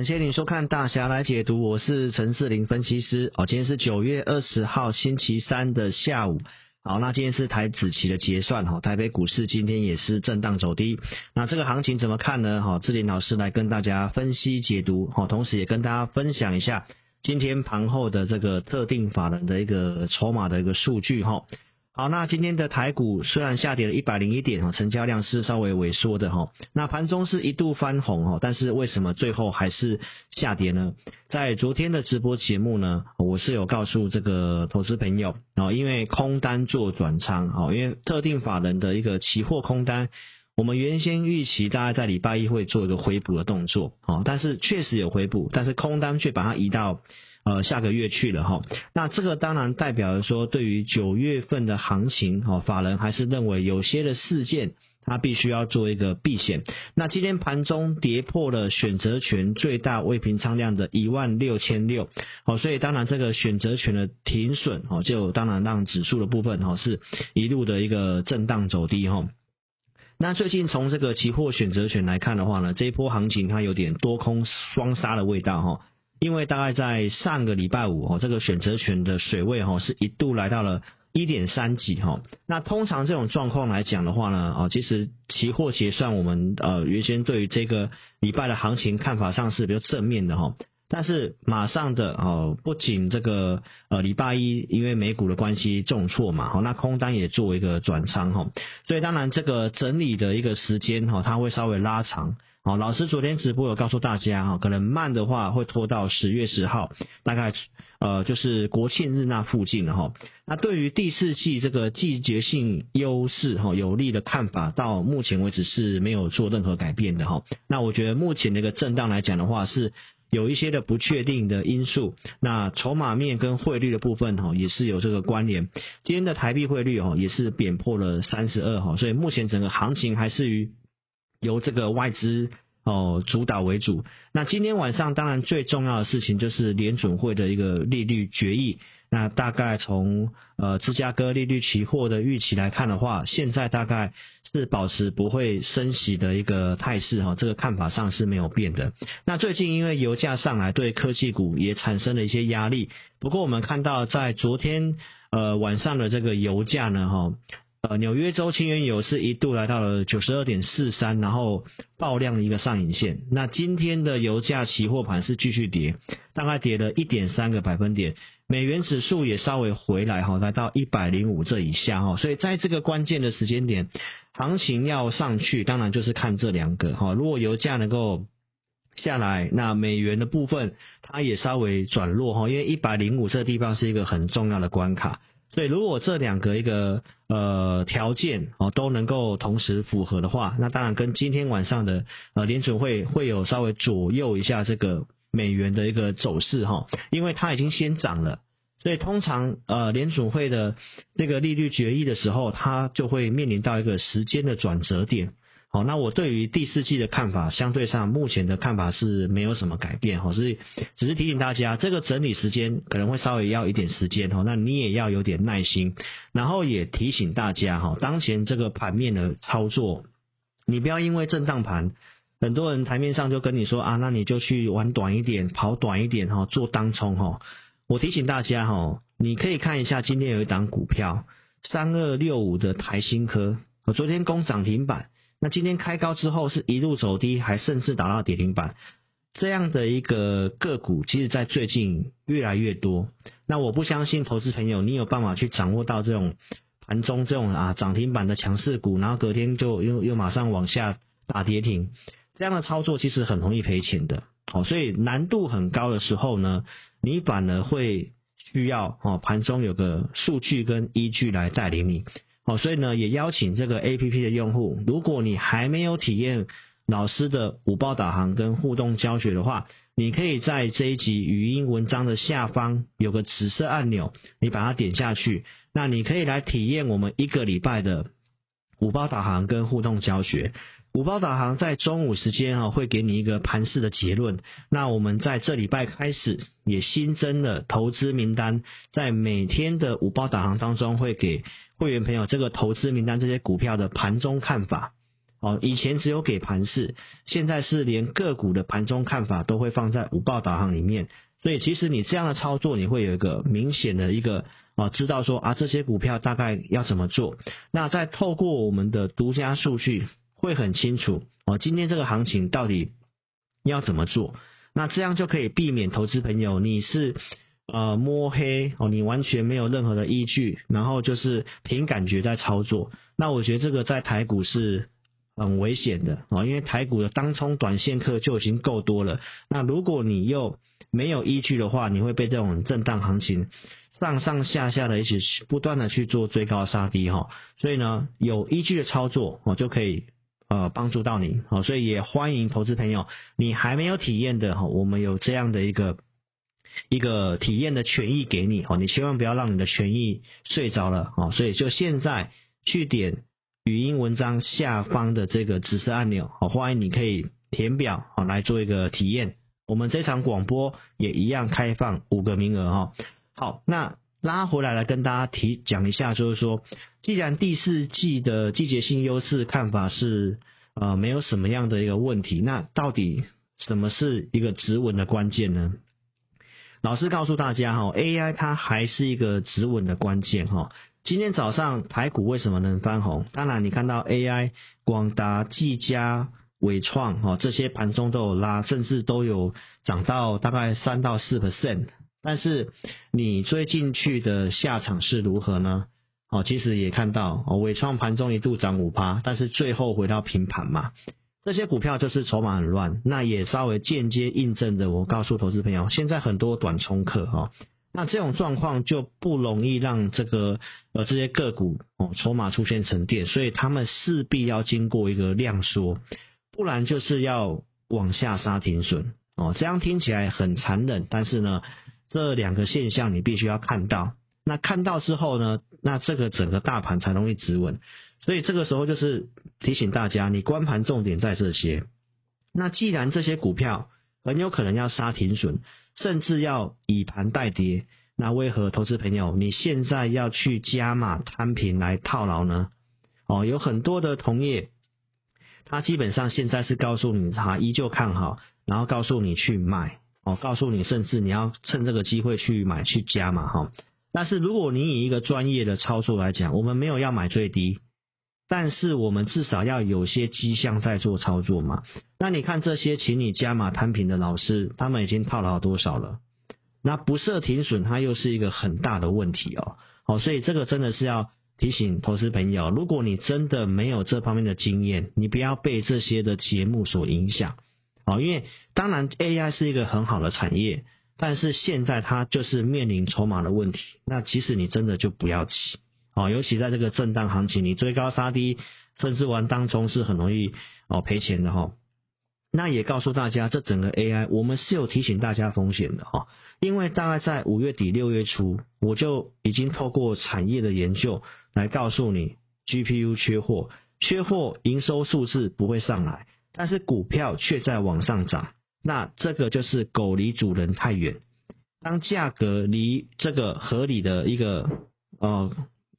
感谢您收看大侠来解读，我是陈士林分析师。哦，今天是九月二十号星期三的下午。好，那今天是台指期的结算哈，台北股市今天也是震荡走低。那这个行情怎么看呢？哈，志林老师来跟大家分析解读，哈，同时也跟大家分享一下今天盘后的这个特定法人的一个筹码的一个数据哈。好，那今天的台股虽然下跌了一百零一点哈，成交量是稍微萎缩的哈。那盘中是一度翻红哈，但是为什么最后还是下跌呢？在昨天的直播节目呢，我是有告诉这个投资朋友啊，因为空单做转仓啊，因为特定法人的一个期货空单，我们原先预期大概在礼拜一会做一个回补的动作啊，但是确实有回补，但是空单却把它移到。呃，下个月去了哈，那这个当然代表说，对于九月份的行情，哈，法人还是认为有些的事件，它必须要做一个避险。那今天盘中跌破了选择权最大未平仓量的一万六千六，好，所以当然这个选择权的停损，哦，就当然让指数的部分，哈，是一路的一个震荡走低，哈。那最近从这个期货选择权来看的话呢，这一波行情它有点多空双杀的味道，哈。因为大概在上个礼拜五哦，这个选择权的水位哈是一度来到了一点三几哈。那通常这种状况来讲的话呢，啊，其实期货结算我们呃原先对于这个礼拜的行情看法上是比较正面的哈。但是马上的哦，不仅这个呃礼拜一因为美股的关系重挫嘛，好，那空单也做一个转仓哈，所以当然这个整理的一个时间哈，它会稍微拉长。好，老师昨天直播有告诉大家哈，可能慢的话会拖到十月十号，大概呃就是国庆日那附近了哈。那对于第四季这个季节性优势哈有利的看法，到目前为止是没有做任何改变的哈。那我觉得目前这个震荡来讲的话，是有一些的不确定的因素。那筹码面跟汇率的部分哈也是有这个关联。今天的台币汇率哈也是贬破了三十二哈，所以目前整个行情还是于。由这个外资哦主导为主。那今天晚上当然最重要的事情就是联准会的一个利率决议。那大概从呃芝加哥利率期货的预期来看的话，现在大概是保持不会升息的一个态势哈，这个看法上是没有变的。那最近因为油价上来，对科技股也产生了一些压力。不过我们看到在昨天呃晚上的这个油价呢哈。呃，纽约州轻原油是一度来到了九十二点四三，然后爆量的一个上影线。那今天的油价期货盘是继续跌，大概跌了一点三个百分点。美元指数也稍微回来哈，来到一百零五这以下哈。所以在这个关键的时间点，行情要上去，当然就是看这两个哈。如果油价能够下来，那美元的部分它也稍微转弱哈，因为一百零五这个地方是一个很重要的关卡。所以，如果这两个一个呃条件哦都能够同时符合的话，那当然跟今天晚上的呃联准会会有稍微左右一下这个美元的一个走势哈，因为它已经先涨了，所以通常呃联准会的这个利率决议的时候，它就会面临到一个时间的转折点。好，那我对于第四季的看法，相对上目前的看法是没有什么改变。哈，所以只是提醒大家，这个整理时间可能会稍微要一点时间。哈，那你也要有点耐心，然后也提醒大家哈，当前这个盘面的操作，你不要因为震荡盘，很多人台面上就跟你说啊，那你就去玩短一点，跑短一点哈，做当冲哈，我提醒大家哈，你可以看一下今天有一档股票三二六五的台新科，我昨天攻涨停板。那今天开高之后是一路走低，还甚至打到跌停板，这样的一个个股，其实在最近越来越多。那我不相信投资朋友，你有办法去掌握到这种盘中这种啊涨停板的强势股，然后隔天就又又马上往下打跌停，这样的操作其实很容易赔钱的。好，所以难度很高的时候呢，你反而会需要哦盘中有个数据跟依据来带领你。哦，所以呢，也邀请这个 APP 的用户，如果你还没有体验老师的五报导航跟互动教学的话，你可以在这一集语音文章的下方有个紫色按钮，你把它点下去，那你可以来体验我们一个礼拜的五报导航跟互动教学。五报导航在中午时间啊，会给你一个盘势的结论。那我们在这礼拜开始也新增了投资名单，在每天的五报导航当中会给会员朋友这个投资名单这些股票的盘中看法。哦，以前只有给盘市，现在是连个股的盘中看法都会放在五报导航里面。所以其实你这样的操作，你会有一个明显的一个啊，知道说啊这些股票大概要怎么做。那再透过我们的独家数据，会很清楚哦，今天这个行情到底要怎么做。那这样就可以避免投资朋友你是呃摸黑哦，你完全没有任何的依据，然后就是凭感觉在操作。那我觉得这个在台股是。很危险的啊，因为台股的当冲短线客就已经够多了。那如果你又没有依据的话，你会被这种震荡行情上上下下的一起不断的去做追高杀低哈。所以呢，有依据的操作哦，就可以呃帮助到你哦。所以也欢迎投资朋友，你还没有体验的哈，我们有这样的一个一个体验的权益给你哦。你千万不要让你的权益睡着了哦。所以就现在去点。语音文章下方的这个指示按钮，好，欢迎你可以填表，好，来做一个体验。我们这场广播也一样开放五个名额，哈。好，那拉回来来跟大家提讲一下，就是说，既然第四季的季节性优势看法是呃没有什么样的一个问题，那到底什么是一个止稳的关键呢？老师告诉大家，哈，AI 它还是一个止稳的关键，哈。今天早上台股为什么能翻红？当然，你看到 AI、广达、技嘉、伟创哈这些盘中都有拉，甚至都有涨到大概三到四 percent。但是你追进去的下场是如何呢？哦，其实也看到哦，伟创盘中一度涨五趴，但是最后回到平盘嘛。这些股票就是筹码很乱，那也稍微间接印证的。我告诉投资朋友，现在很多短冲客哈。那这种状况就不容易让这个呃这些个股哦筹码出现沉淀，所以他们势必要经过一个量缩，不然就是要往下杀停损哦。这样听起来很残忍，但是呢，这两个现象你必须要看到。那看到之后呢，那这个整个大盘才容易止稳。所以这个时候就是提醒大家，你观盘重点在这些。那既然这些股票很有可能要杀停损。甚至要以盘代跌，那为何投资朋友你现在要去加码摊平来套牢呢？哦，有很多的同业，他基本上现在是告诉你他依旧看好，然后告诉你去买，哦，告诉你甚至你要趁这个机会去买去加码哈。但是如果你以一个专业的操作来讲，我们没有要买最低。但是我们至少要有些迹象在做操作嘛？那你看这些请你加码摊平的老师，他们已经套牢多少了？那不设停损，它又是一个很大的问题哦。好，所以这个真的是要提醒投资朋友，如果你真的没有这方面的经验，你不要被这些的节目所影响。哦，因为当然 AI 是一个很好的产业，但是现在它就是面临筹码的问题。那其实你真的就不要急。哦，尤其在这个震荡行情，你追高杀低，甚至玩当中是很容易哦赔钱的哈。那也告诉大家，这整个 AI 我们是有提醒大家风险的哈，因为大概在五月底六月初，我就已经透过产业的研究来告诉你，GPU 缺货，缺货营收数字不会上来，但是股票却在往上涨，那这个就是狗离主人太远。当价格离这个合理的一个呃。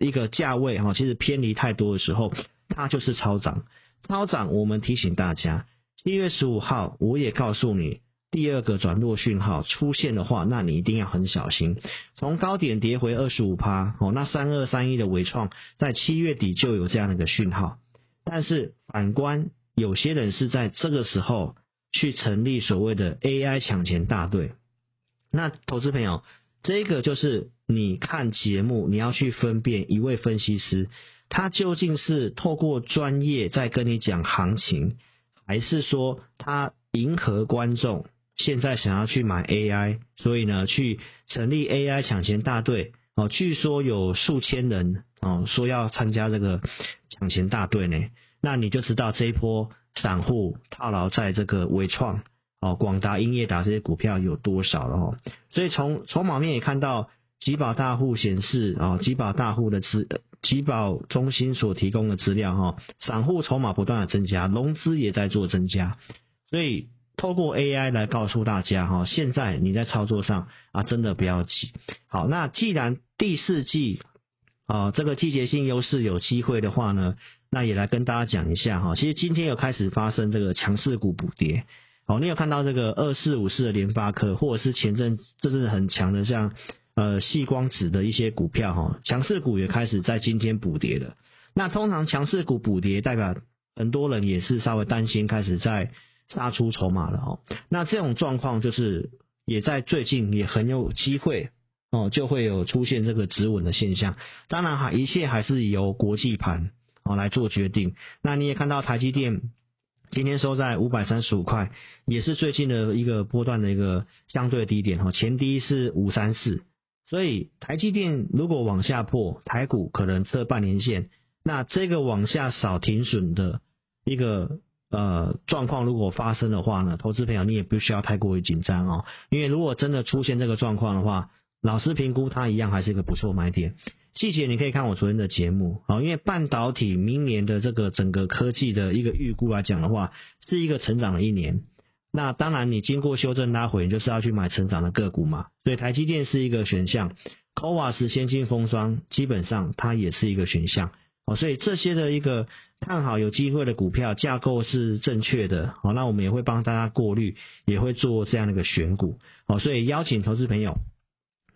一个价位哈，其实偏离太多的时候，它就是超涨。超涨，我们提醒大家，七月十五号我也告诉你，第二个转弱讯号出现的话，那你一定要很小心。从高点跌回二十五趴哦，那三二三一的纬创在七月底就有这样的一个讯号。但是反观有些人是在这个时候去成立所谓的 AI 抢钱大队，那投资朋友。这个就是你看节目，你要去分辨一位分析师，他究竟是透过专业在跟你讲行情，还是说他迎合观众，现在想要去买 AI，所以呢去成立 AI 抢钱大队哦，据说有数千人哦说要参加这个抢钱大队呢，那你就知道这一波散户套牢在这个微创。哦，广达、英业达这些股票有多少了哦？所以从筹码面也看到，集保大户显示啊，集保大户的资，集保中心所提供的资料哈，散户筹码不断的增加，融资也在做增加。所以透过 AI 来告诉大家哈，现在你在操作上啊，真的不要急。好，那既然第四季啊，这个季节性优势有机会的话呢，那也来跟大家讲一下哈。其实今天有开始发生这个强势股补跌，哦，你有看到这个二四五四的联发科，或者是前阵这是很强的像呃细光子的一些股票哈，强势股也开始在今天补跌了。那通常强势股补跌，代表很多人也是稍微担心，开始在杀出筹码了哦。那这种状况就是也在最近也很有机会。哦，就会有出现这个止稳的现象。当然哈，一切还是由国际盘哦来做决定。那你也看到台积电今天收在五百三十五块，也是最近的一个波段的一个相对低点哈。前低是五三四，所以台积电如果往下破，台股可能测半年线。那这个往下扫停损的一个呃状况如果发生的话呢，投资朋友你也不需要太过于紧张哦，因为如果真的出现这个状况的话。老师评估它一样还是一个不错买点，细节你可以看我昨天的节目，好，因为半导体明年的这个整个科技的一个预估来讲的话，是一个成长的一年。那当然你经过修正拉回，你就是要去买成长的个股嘛。所以台积电是一个选项，CoWoS 先进封装基本上它也是一个选项。哦，所以这些的一个看好有机会的股票架构是正确的，好，那我们也会帮大家过滤，也会做这样的一个选股。好，所以邀请投资朋友。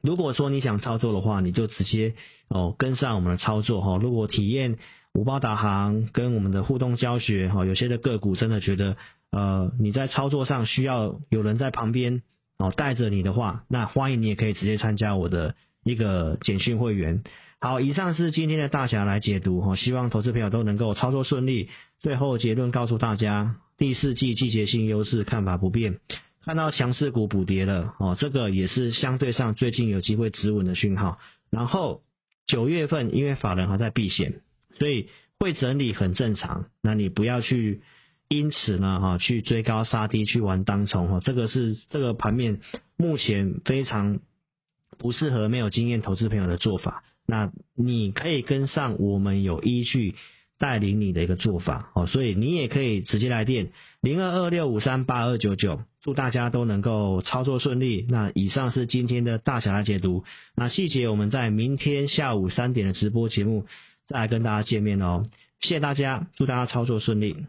如果说你想操作的话，你就直接哦跟上我们的操作哈。如果体验五包导航跟我们的互动教学哈，有些的个股真的觉得呃你在操作上需要有人在旁边哦带着你的话，那欢迎你也可以直接参加我的一个简讯会员。好，以上是今天的大侠来解读哈，希望投资朋友都能够操作顺利。最后结论告诉大家，第四季季节性优势看法不变。看到强势股补跌了哦，这个也是相对上最近有机会止稳的讯号。然后九月份因为法人还在避险，所以会整理很正常。那你不要去因此呢哈去追高杀低去玩当冲哈，这个是这个盘面目前非常不适合没有经验投资朋友的做法。那你可以跟上我们有依据带领你的一个做法哦，所以你也可以直接来电零二二六五三八二九九。祝大家都能够操作顺利。那以上是今天的大小的解读。那细节我们在明天下午三点的直播节目再来跟大家见面哦。谢谢大家，祝大家操作顺利。